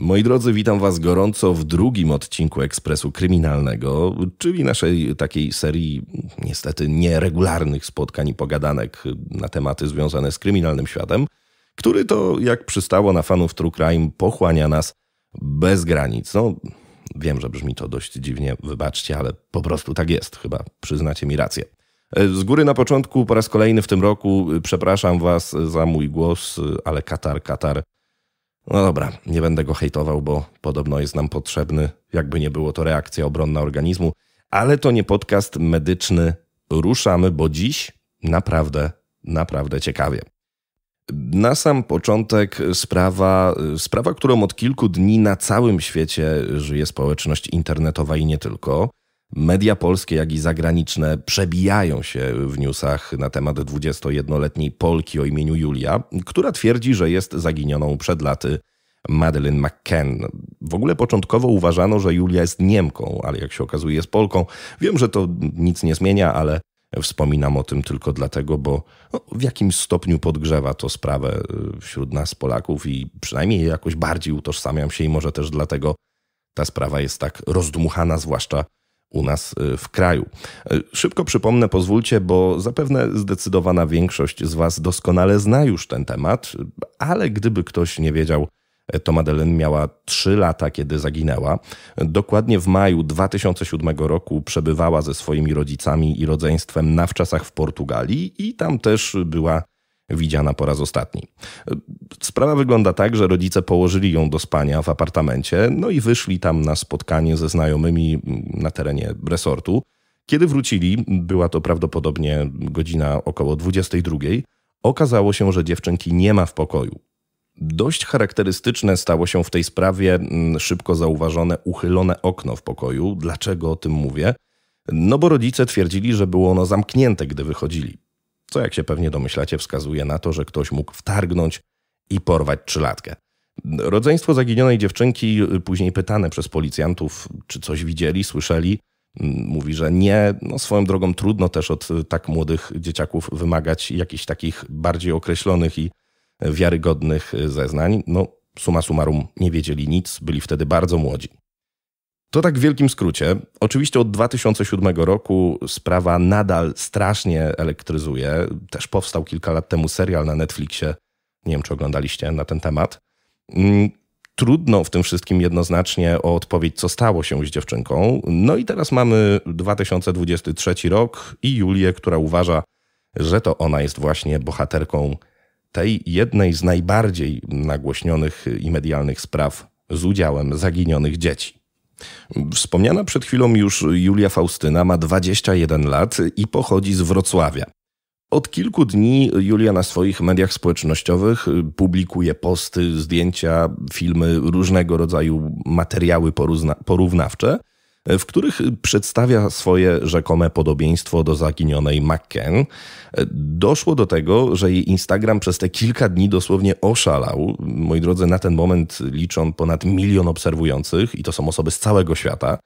Moi drodzy, witam Was gorąco w drugim odcinku Ekspresu Kryminalnego, czyli naszej takiej serii niestety nieregularnych spotkań i pogadanek na tematy związane z kryminalnym światem, który to, jak przystało na fanów True Crime, pochłania nas bez granic. No, wiem, że brzmi to dość dziwnie, wybaczcie, ale po prostu tak jest, chyba przyznacie mi rację. Z góry na początku, po raz kolejny w tym roku, przepraszam Was za mój głos, ale Katar, Katar no dobra, nie będę go hejtował, bo podobno jest nam potrzebny, jakby nie było to reakcja obronna organizmu, ale to nie podcast medyczny. Ruszamy, bo dziś naprawdę, naprawdę ciekawie. Na sam początek sprawa, sprawa, którą od kilku dni na całym świecie żyje społeczność internetowa i nie tylko. Media polskie, jak i zagraniczne przebijają się w newsach na temat 21-letniej Polki o imieniu Julia, która twierdzi, że jest zaginioną przed laty Madeleine McCann. W ogóle początkowo uważano, że Julia jest Niemką, ale jak się okazuje jest Polką. Wiem, że to nic nie zmienia, ale wspominam o tym tylko dlatego, bo no, w jakimś stopniu podgrzewa to sprawę y, wśród nas Polaków i przynajmniej jakoś bardziej utożsamiam się i może też dlatego ta sprawa jest tak rozdmuchana, zwłaszcza u nas y, w kraju. Y, szybko przypomnę, pozwólcie, bo zapewne zdecydowana większość z Was doskonale zna już ten temat, ale gdyby ktoś nie wiedział, to Madeleine miała 3 lata, kiedy zaginęła. Dokładnie w maju 2007 roku przebywała ze swoimi rodzicami i rodzeństwem na wczasach w Portugalii i tam też była widziana po raz ostatni. Sprawa wygląda tak, że rodzice położyli ją do spania w apartamencie, no i wyszli tam na spotkanie ze znajomymi na terenie resortu. Kiedy wrócili, była to prawdopodobnie godzina około 22, okazało się, że dziewczynki nie ma w pokoju. Dość charakterystyczne stało się w tej sprawie szybko zauważone uchylone okno w pokoju. Dlaczego o tym mówię? No bo rodzice twierdzili, że było ono zamknięte, gdy wychodzili co jak się pewnie domyślacie wskazuje na to, że ktoś mógł wtargnąć i porwać trzylatkę. Rodzeństwo zaginionej dziewczynki, później pytane przez policjantów, czy coś widzieli, słyszeli, mówi, że nie. No swoją drogą trudno też od tak młodych dzieciaków wymagać jakichś takich bardziej określonych i wiarygodnych zeznań. No suma summarum nie wiedzieli nic, byli wtedy bardzo młodzi. To tak w wielkim skrócie. Oczywiście od 2007 roku sprawa nadal strasznie elektryzuje. Też powstał kilka lat temu serial na Netflixie. Nie wiem, czy oglądaliście na ten temat. Mm, trudno w tym wszystkim jednoznacznie o odpowiedź, co stało się z dziewczynką. No i teraz mamy 2023 rok i Julię, która uważa, że to ona jest właśnie bohaterką tej jednej z najbardziej nagłośnionych i medialnych spraw z udziałem zaginionych dzieci. Wspomniana przed chwilą już Julia Faustyna ma 21 lat i pochodzi z Wrocławia. Od kilku dni Julia na swoich mediach społecznościowych publikuje posty, zdjęcia, filmy, różnego rodzaju materiały porównawcze, w których przedstawia swoje rzekome podobieństwo do zaginionej McCann. Doszło do tego, że jej Instagram przez te kilka dni dosłownie oszalał. Moi drodzy, na ten moment liczą ponad milion obserwujących i to są osoby z całego świata.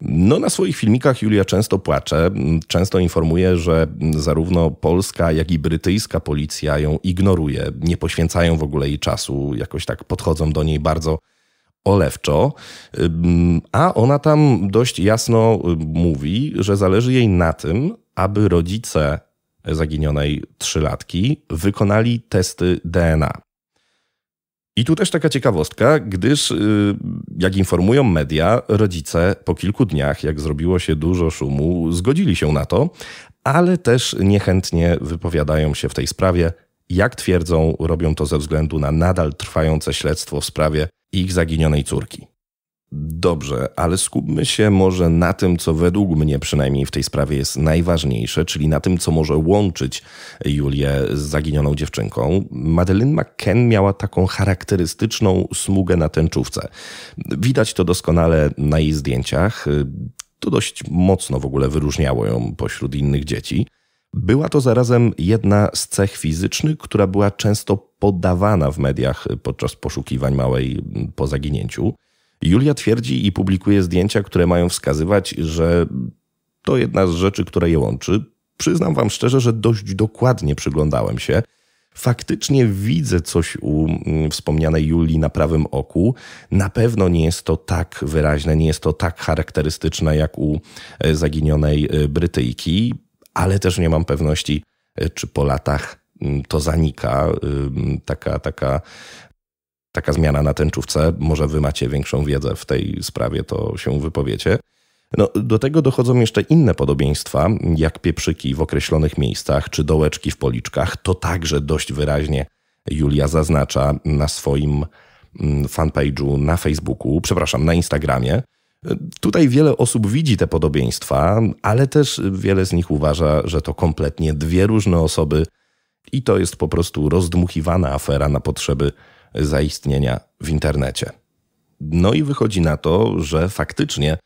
No, na swoich filmikach Julia często płacze, często informuje, że zarówno polska, jak i brytyjska policja ją ignoruje, nie poświęcają w ogóle jej czasu, jakoś tak podchodzą do niej bardzo olewczo, a ona tam dość jasno mówi, że zależy jej na tym, aby rodzice zaginionej trzylatki wykonali testy DNA. I tu też taka ciekawostka, gdyż y, jak informują media, rodzice po kilku dniach, jak zrobiło się dużo szumu, zgodzili się na to, ale też niechętnie wypowiadają się w tej sprawie. Jak twierdzą, robią to ze względu na nadal trwające śledztwo w sprawie ich zaginionej córki. Dobrze, ale skupmy się może na tym, co według mnie przynajmniej w tej sprawie jest najważniejsze, czyli na tym, co może łączyć Julię z zaginioną dziewczynką. Madeleine McCann miała taką charakterystyczną smugę na tęczówce. Widać to doskonale na jej zdjęciach. To dość mocno w ogóle wyróżniało ją pośród innych dzieci. Była to zarazem jedna z cech fizycznych, która była często podawana w mediach podczas poszukiwań małej po zaginięciu. Julia twierdzi i publikuje zdjęcia, które mają wskazywać, że to jedna z rzeczy, która je łączy. Przyznam Wam szczerze, że dość dokładnie przyglądałem się. Faktycznie widzę coś u mm, wspomnianej Julii na prawym oku. Na pewno nie jest to tak wyraźne, nie jest to tak charakterystyczne jak u e, zaginionej e, Brytyjki, ale też nie mam pewności, e, czy po latach to zanika. Taka, taka, taka zmiana na tęczówce. Może wy macie większą wiedzę w tej sprawie, to się wypowiecie. No, do tego dochodzą jeszcze inne podobieństwa, jak pieprzyki w określonych miejscach czy dołeczki w policzkach. To także dość wyraźnie Julia zaznacza na swoim mm, fanpage'u na Facebooku, przepraszam, na Instagramie. Tutaj wiele osób widzi te podobieństwa, ale też wiele z nich uważa, że to kompletnie dwie różne osoby i to jest po prostu rozdmuchiwana afera na potrzeby zaistnienia w internecie. No i wychodzi na to, że faktycznie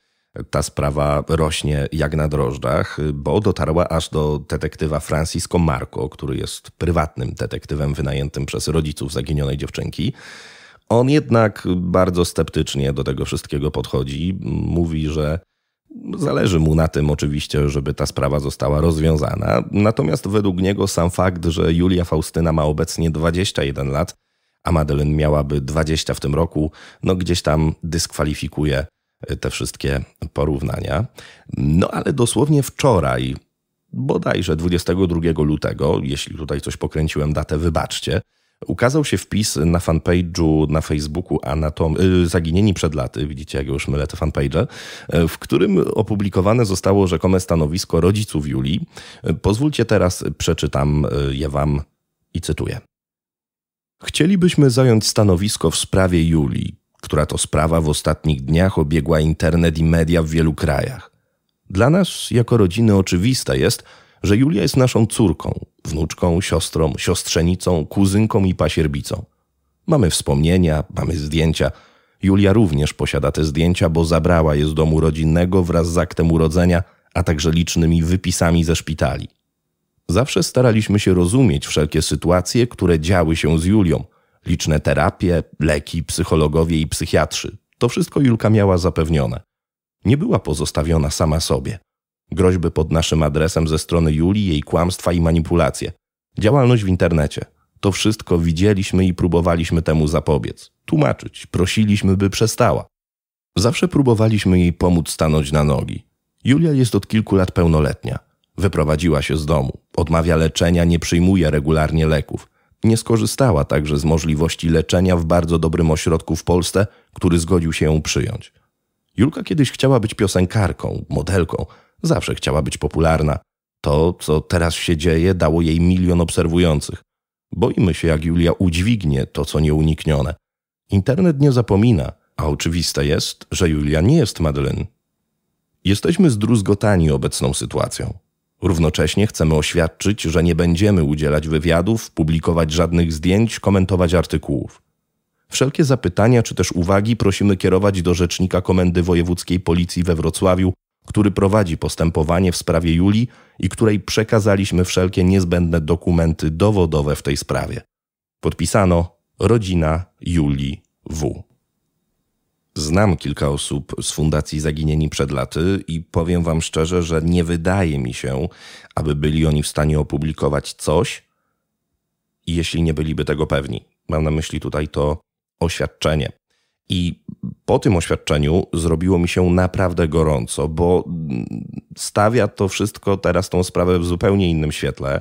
ta sprawa rośnie jak na drożdżach, bo dotarła aż do detektywa Francisco Marco, który jest prywatnym detektywem wynajętym przez rodziców zaginionej dziewczynki. On jednak bardzo sceptycznie do tego wszystkiego podchodzi. Mówi, że zależy mu na tym oczywiście, żeby ta sprawa została rozwiązana. Natomiast według niego sam fakt, że Julia Faustyna ma obecnie 21 lat, a Madeleine miałaby 20 w tym roku, no gdzieś tam dyskwalifikuje te wszystkie porównania. No ale dosłownie wczoraj, bodajże 22 lutego, jeśli tutaj coś pokręciłem datę, wybaczcie, ukazał się wpis na fanpage'u na Facebooku Anatom y, Zaginieni przed laty, widzicie jak już mylę te fanpage, w którym opublikowane zostało rzekome stanowisko rodziców Julii. Pozwólcie teraz, przeczytam je wam i cytuję. Chcielibyśmy zająć stanowisko w sprawie Julii, która to sprawa w ostatnich dniach obiegła internet i media w wielu krajach. Dla nas, jako rodziny, oczywiste jest, że Julia jest naszą córką, wnuczką, siostrą, siostrzenicą, kuzynką i pasierbicą. Mamy wspomnienia, mamy zdjęcia. Julia również posiada te zdjęcia, bo zabrała je z domu rodzinnego wraz z aktem urodzenia, a także licznymi wypisami ze szpitali. Zawsze staraliśmy się rozumieć wszelkie sytuacje, które działy się z Julią – liczne terapie, leki, psychologowie i psychiatrzy. To wszystko Julka miała zapewnione. Nie była pozostawiona sama sobie. Groźby pod naszym adresem ze strony Julii, jej kłamstwa i manipulacje. Działalność w internecie. To wszystko widzieliśmy i próbowaliśmy temu zapobiec. Tłumaczyć, prosiliśmy, by przestała. Zawsze próbowaliśmy jej pomóc stanąć na nogi. Julia jest od kilku lat pełnoletnia. Wyprowadziła się z domu, odmawia leczenia, nie przyjmuje regularnie leków. Nie skorzystała także z możliwości leczenia w bardzo dobrym ośrodku w Polsce, który zgodził się ją przyjąć. Julka kiedyś chciała być piosenkarką, modelką, zawsze chciała być popularna. To, co teraz się dzieje, dało jej milion obserwujących. Boimy się, jak Julia udźwignie to, co nieuniknione. Internet nie zapomina, a oczywiste jest, że Julia nie jest Madeleine. Jesteśmy zdruzgotani obecną sytuacją. Równocześnie chcemy oświadczyć, że nie będziemy udzielać wywiadów, publikować żadnych zdjęć, komentować artykułów. Wszelkie zapytania czy też uwagi prosimy kierować do rzecznika Komendy Wojewódzkiej Policji we Wrocławiu, który prowadzi postępowanie w sprawie Julii i której przekazaliśmy wszelkie niezbędne dokumenty dowodowe w tej sprawie. Podpisano Rodzina Julii W. Znam kilka osób z Fundacji Zaginieni przed laty i powiem Wam szczerze, że nie wydaje mi się, aby byli oni w stanie opublikować coś, jeśli nie byliby tego pewni. Mam na myśli tutaj to oświadczenie. I po tym oświadczeniu zrobiło mi się naprawdę gorąco, bo stawia to wszystko teraz tą sprawę w zupełnie innym świetle.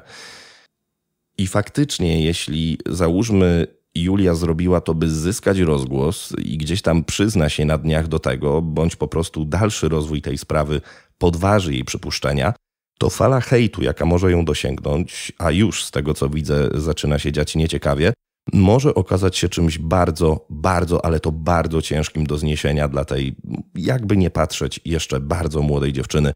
I faktycznie, jeśli załóżmy Julia zrobiła to, by zyskać rozgłos i gdzieś tam przyzna się na dniach do tego, bądź po prostu dalszy rozwój tej sprawy podważy jej przypuszczenia, to fala hejtu, jaka może ją dosięgnąć, a już z tego co widzę zaczyna się dziać nieciekawie, może okazać się czymś bardzo, bardzo, ale to bardzo ciężkim do zniesienia dla tej, jakby nie patrzeć, jeszcze bardzo młodej dziewczyny,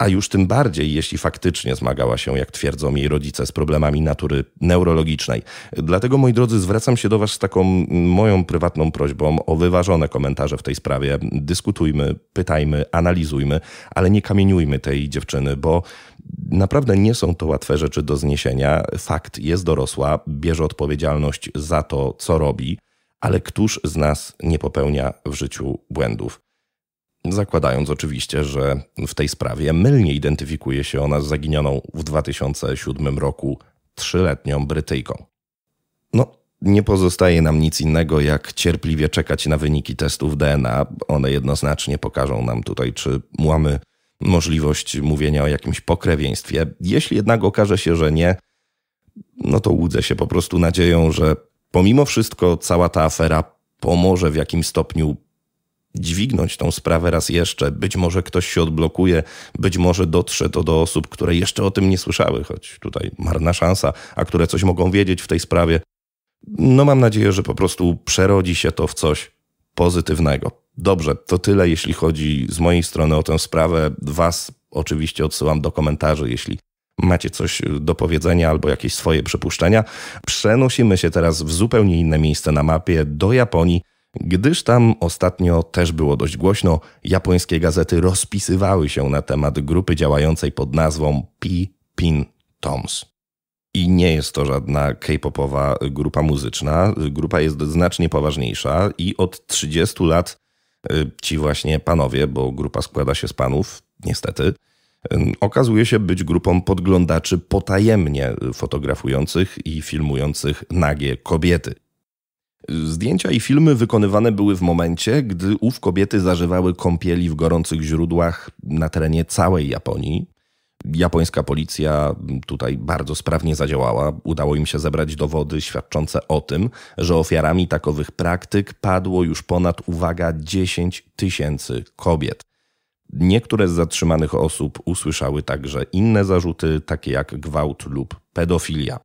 a już tym bardziej, jeśli faktycznie zmagała się, jak twierdzą jej rodzice, z problemami natury neurologicznej. Dlatego, moi drodzy, zwracam się do Was z taką moją prywatną prośbą o wyważone komentarze w tej sprawie. Dyskutujmy, pytajmy, analizujmy, ale nie kamieniujmy tej dziewczyny, bo naprawdę nie są to łatwe rzeczy do zniesienia. Fakt jest dorosła, bierze odpowiedzialność za to, co robi, ale któż z nas nie popełnia w życiu błędów? Zakładając oczywiście, że w tej sprawie mylnie identyfikuje się ona z zaginioną w 2007 roku trzyletnią Brytyjką. No, nie pozostaje nam nic innego, jak cierpliwie czekać na wyniki testów DNA. One jednoznacznie pokażą nam tutaj, czy mamy możliwość mówienia o jakimś pokrewieństwie. Jeśli jednak okaże się, że nie, no to łudzę się po prostu nadzieją, że pomimo wszystko cała ta afera pomoże w jakimś stopniu dźwignąć tą sprawę raz jeszcze. Być może ktoś się odblokuje, być może dotrze to do osób, które jeszcze o tym nie słyszały, choć tutaj marna szansa, a które coś mogą wiedzieć w tej sprawie. No mam nadzieję, że po prostu przerodzi się to w coś pozytywnego. Dobrze, to tyle, jeśli chodzi z mojej strony o tę sprawę. Was oczywiście odsyłam do komentarzy, jeśli macie coś do powiedzenia albo jakieś swoje przypuszczenia. Przenosimy się teraz w zupełnie inne miejsce na mapie, do Japonii, gdyż tam ostatnio też było dość głośno. Japońskie gazety rozpisywały się na temat grupy działającej pod nazwą P-Pin Toms. I nie jest to żadna K-popowa grupa muzyczna. Grupa jest znacznie poważniejsza i od 30 lat y, ci właśnie panowie, bo grupa składa się z panów, niestety, y, okazuje się być grupą podglądaczy potajemnie fotografujących i filmujących nagie kobiety. Zdjęcia i filmy wykonywane były w momencie, gdy ów kobiety zażywały kąpieli w gorących źródłach na terenie całej Japonii. Japońska policja tutaj bardzo sprawnie zadziałała. Udało im się zebrać dowody świadczące o tym, że ofiarami takowych praktyk padło już ponad, uwaga, 10 tysięcy kobiet. Niektóre z zatrzymanych osób usłyszały także inne zarzuty, takie jak gwałt lub pedofilia.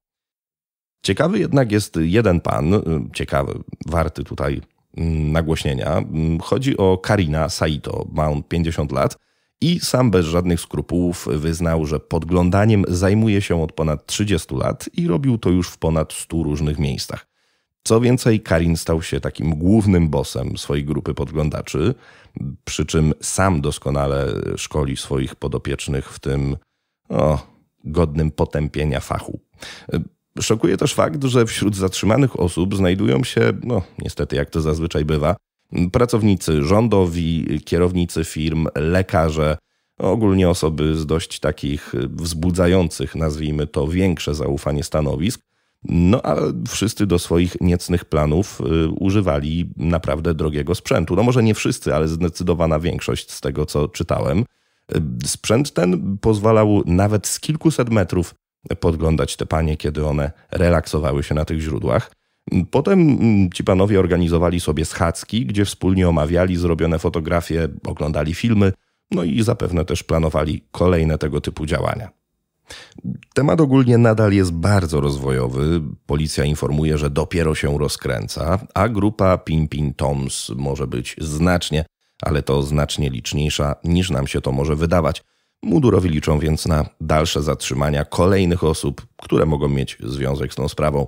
Ciekawy jednak jest jeden pan, ciekawy, warty tutaj mm, nagłośnienia. Chodzi o Karina Saito, ma on 50 lat i sam bez żadnych skrupułów wyznał, że podglądaniem zajmuje się od ponad 30 lat i robił to już w ponad 100 różnych miejscach. Co więcej, Karin stał się takim głównym bossem swojej grupy podglądaczy, przy czym sam doskonale szkoli swoich podopiecznych w tym o, godnym potępienia fachu. Szokuje też fakt, że wśród zatrzymanych osób znajdują się, no niestety jak to zazwyczaj bywa, pracownicy rządowi, kierownicy firm, lekarze, ogólnie osoby z dość takich wzbudzających, nazwijmy to, większe zaufanie stanowisk. No a wszyscy do swoich niecnych planów y, używali naprawdę drogiego sprzętu. No może nie wszyscy, ale zdecydowana większość z tego, co czytałem. Y, sprzęt ten pozwalał nawet z kilkuset metrów podglądać te panie, kiedy one relaksowały się na tych źródłach. Potem mm, ci panowie organizowali sobie schadzki, gdzie wspólnie omawiali zrobione fotografie, oglądali filmy, no i zapewne też planowali kolejne tego typu działania. Temat ogólnie nadal jest bardzo rozwojowy. Policja informuje, że dopiero się rozkręca, a grupa Pimpin Toms może być znacznie, ale to znacznie liczniejsza niż nam się to może wydawać. Mundurowi liczą więc na dalsze zatrzymania kolejnych osób, które mogą mieć związek z tą sprawą.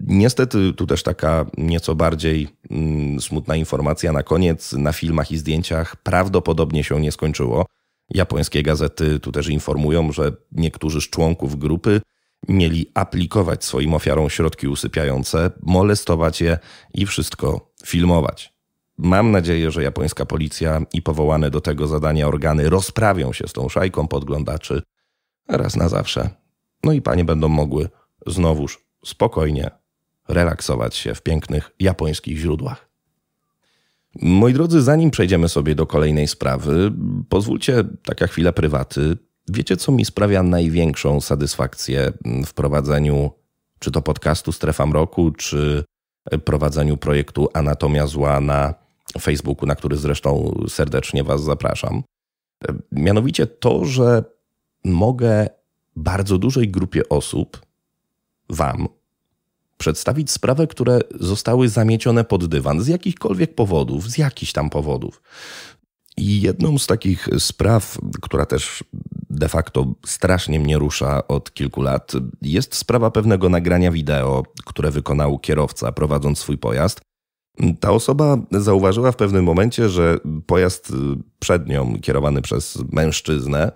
Niestety, tu też taka nieco bardziej mm, smutna informacja na koniec. Na filmach i zdjęciach prawdopodobnie się nie skończyło. Japońskie gazety tu też informują, że niektórzy z członków grupy mieli aplikować swoim ofiarom środki usypiające, molestować je i wszystko filmować. Mam nadzieję, że japońska policja i powołane do tego zadania organy rozprawią się z tą szajką podglądaczy raz na zawsze. No i panie będą mogły znowuż spokojnie relaksować się w pięknych japońskich źródłach. Moi drodzy, zanim przejdziemy sobie do kolejnej sprawy, pozwólcie taka chwila prywaty. Wiecie, co mi sprawia największą satysfakcję w prowadzeniu czy to podcastu Strefa Mroku, czy prowadzeniu projektu Anatomia Zła na Facebooku, na który zresztą serdecznie Was zapraszam. Mianowicie to, że mogę bardzo dużej grupie osób, Wam, przedstawić sprawy, które zostały zamiecione pod dywan z jakichkolwiek powodów, z jakichś tam powodów. I jedną z takich spraw, która też de facto strasznie mnie rusza od kilku lat, jest sprawa pewnego nagrania wideo, które wykonał kierowca prowadząc swój pojazd. Ta osoba zauważyła w pewnym momencie, że pojazd przed nią, kierowany przez mężczyznę,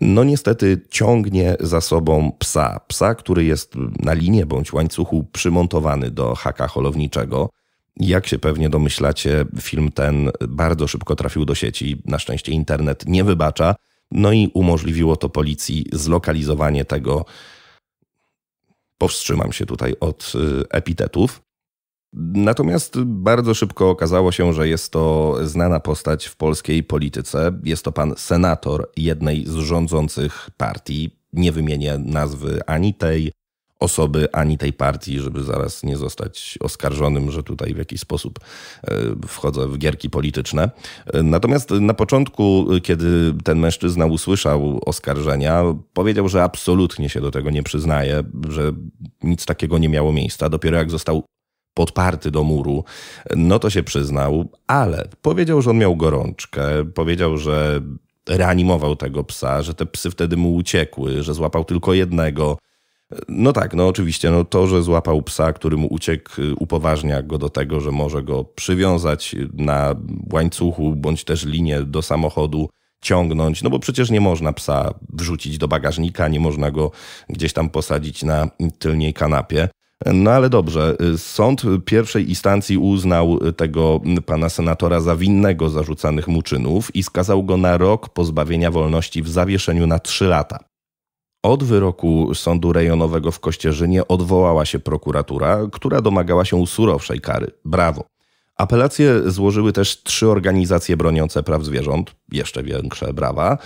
no niestety ciągnie za sobą psa. Psa, który jest na linie bądź łańcuchu przymontowany do haka holowniczego. Jak się pewnie domyślacie, film ten bardzo szybko trafił do sieci. Na szczęście internet nie wybacza. No i umożliwiło to policji zlokalizowanie tego Powstrzymam się tutaj od y, epitetów. Natomiast bardzo szybko okazało się, że jest to znana postać w polskiej polityce. Jest to pan senator jednej z rządzących partii. Nie wymienię nazwy ani tej osoby, ani tej partii, żeby zaraz nie zostać oskarżonym, że tutaj w jakiś sposób e, wchodzę w gierki polityczne. Natomiast na początku, kiedy ten mężczyzna usłyszał oskarżenia, powiedział, że absolutnie się do tego nie przyznaje, że nic takiego nie miało miejsca. Dopiero jak został podparty do muru, no to się przyznał, ale powiedział, że on miał gorączkę, powiedział, że reanimował tego psa, że te psy wtedy mu uciekły, że złapał tylko jednego. No tak, no oczywiście, no to, że złapał psa, który mu uciekł, upoważnia go do tego, że może go przywiązać na łańcuchu bądź też linię do samochodu, ciągnąć, no bo przecież nie można psa wrzucić do bagażnika, nie można go gdzieś tam posadzić na tylniej kanapie. No ale dobrze, sąd pierwszej instancji uznał tego pana senatora za winnego zarzucanych mu czynów i skazał go na rok pozbawienia wolności w zawieszeniu na trzy lata. Od wyroku sądu rejonowego w Kościerzynie odwołała się prokuratura, która domagała się surowszej kary. Brawo. Apelacje złożyły też trzy organizacje broniące praw zwierząt, jeszcze większe brawa,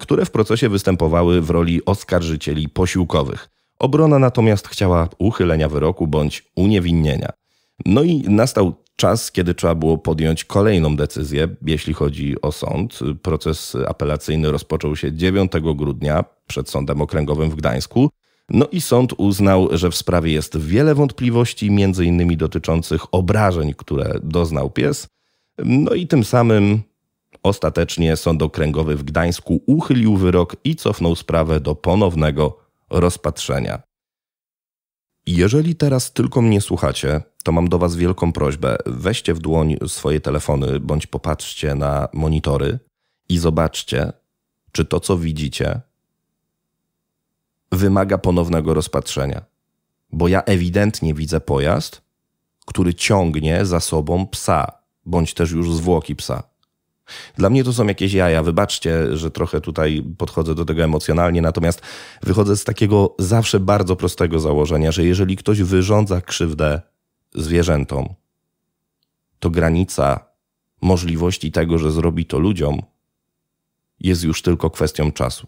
które w procesie występowały w roli oskarżycieli posiłkowych. Obrona natomiast chciała uchylenia wyroku bądź uniewinnienia. No i nastał czas, kiedy trzeba było podjąć kolejną decyzję, jeśli chodzi o sąd. Proces apelacyjny rozpoczął się 9 grudnia przed Sądem Okręgowym w Gdańsku. No i sąd uznał, że w sprawie jest wiele wątpliwości, między innymi dotyczących obrażeń, które doznał pies. No i tym samym ostatecznie Sąd Okręgowy w Gdańsku uchylił wyrok i cofnął sprawę do ponownego rozpatrzenia. Jeżeli teraz tylko mnie słuchacie, to mam do Was wielką prośbę. Weźcie w dłoń swoje telefony bądź popatrzcie na monitory i zobaczcie, czy to, co widzicie, wymaga ponownego rozpatrzenia. Bo ja ewidentnie widzę pojazd, który ciągnie za sobą psa, bądź też już zwłoki psa. Dla mnie to są jakieś jaja. Wybaczcie, że trochę tutaj podchodzę do tego emocjonalnie, natomiast wychodzę z takiego zawsze bardzo prostego założenia, że jeżeli ktoś wyrządza krzywdę zwierzętom, to granica możliwości tego, że zrobi to ludziom, jest już tylko kwestią czasu.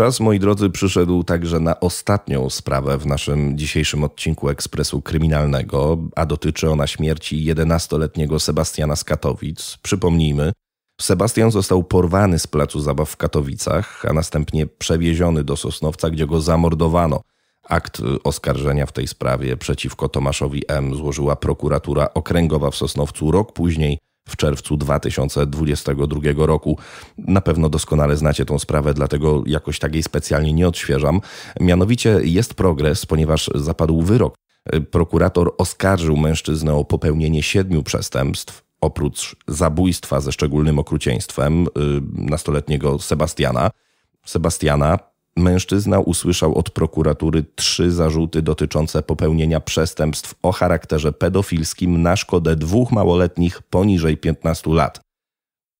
Czas, moi drodzy, przyszedł także na ostatnią sprawę w naszym dzisiejszym odcinku Ekspresu Kryminalnego, a dotyczy ona śmierci 11-letniego Sebastiana z Katowic. Przypomnijmy, Sebastian został porwany z placu zabaw w Katowicach, a następnie przewieziony do Sosnowca, gdzie go zamordowano. Akt oskarżenia w tej sprawie przeciwko Tomaszowi M. złożyła prokuratura okręgowa w Sosnowcu rok później – w czerwcu 2022 roku. Na pewno doskonale znacie tą sprawę, dlatego jakoś takiej specjalnie nie odświeżam. Mianowicie jest progres, ponieważ zapadł wyrok. Prokurator oskarżył mężczyznę o popełnienie siedmiu przestępstw, oprócz zabójstwa ze szczególnym okrucieństwem y, nastoletniego Sebastiana. Sebastiana Mężczyzna usłyszał od prokuratury trzy zarzuty dotyczące popełnienia przestępstw o charakterze pedofilskim na szkodę dwóch małoletnich poniżej 15 lat.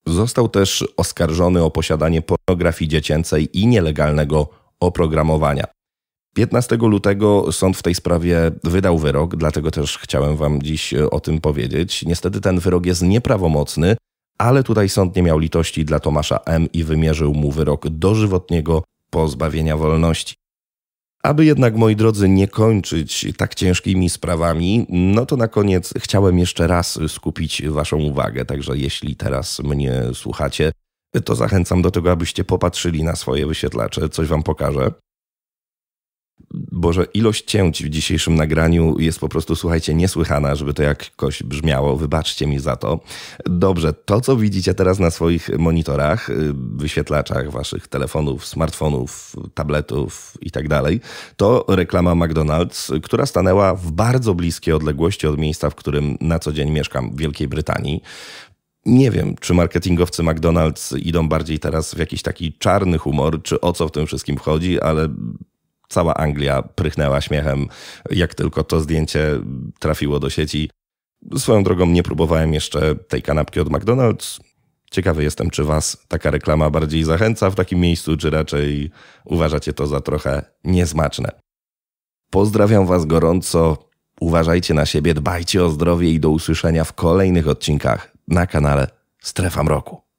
Został też oskarżony o posiadanie pornografii dziecięcej i nielegalnego oprogramowania. 15 lutego sąd w tej sprawie wydał wyrok, dlatego też chciałem Wam dziś o tym powiedzieć. Niestety ten wyrok jest nieprawomocny, ale tutaj sąd nie miał litości dla Tomasza M. i wymierzył mu wyrok dożywotniego pozbawienia wolności. Aby jednak, moi drodzy, nie kończyć tak ciężkimi sprawami, no to na koniec chciałem jeszcze raz skupić Waszą uwagę. Także jeśli teraz mnie słuchacie, to zachęcam do tego, abyście popatrzyli na swoje wyświetlacze, coś Wam pokażę. Boże, ilość cięć w dzisiejszym nagraniu jest po prostu, słuchajcie, niesłychana, żeby to jakoś brzmiało. Wybaczcie mi za to. Dobrze, to co widzicie teraz na swoich monitorach, y, wyświetlaczach waszych telefonów, smartfonów, tabletów i tak to reklama McDonald's, która stanęła w bardzo bliskiej odległości od miejsca, w którym na co dzień mieszkam w Wielkiej Brytanii. Nie wiem, czy marketingowcy McDonald's idą bardziej teraz w jakiś taki czarny humor, czy o co w tym wszystkim chodzi, ale cała Anglia prychnęła śmiechem, jak tylko to zdjęcie trafiło do sieci. Swoją drogą nie próbowałem jeszcze tej kanapki od McDonald's. Ciekawy jestem, czy Was taka reklama bardziej zachęca w takim miejscu, czy raczej uważacie to za trochę niesmaczne. Pozdrawiam Was gorąco. Uważajcie na siebie, dbajcie o zdrowie i do usłyszenia w kolejnych odcinkach na kanale Strefa Mroku.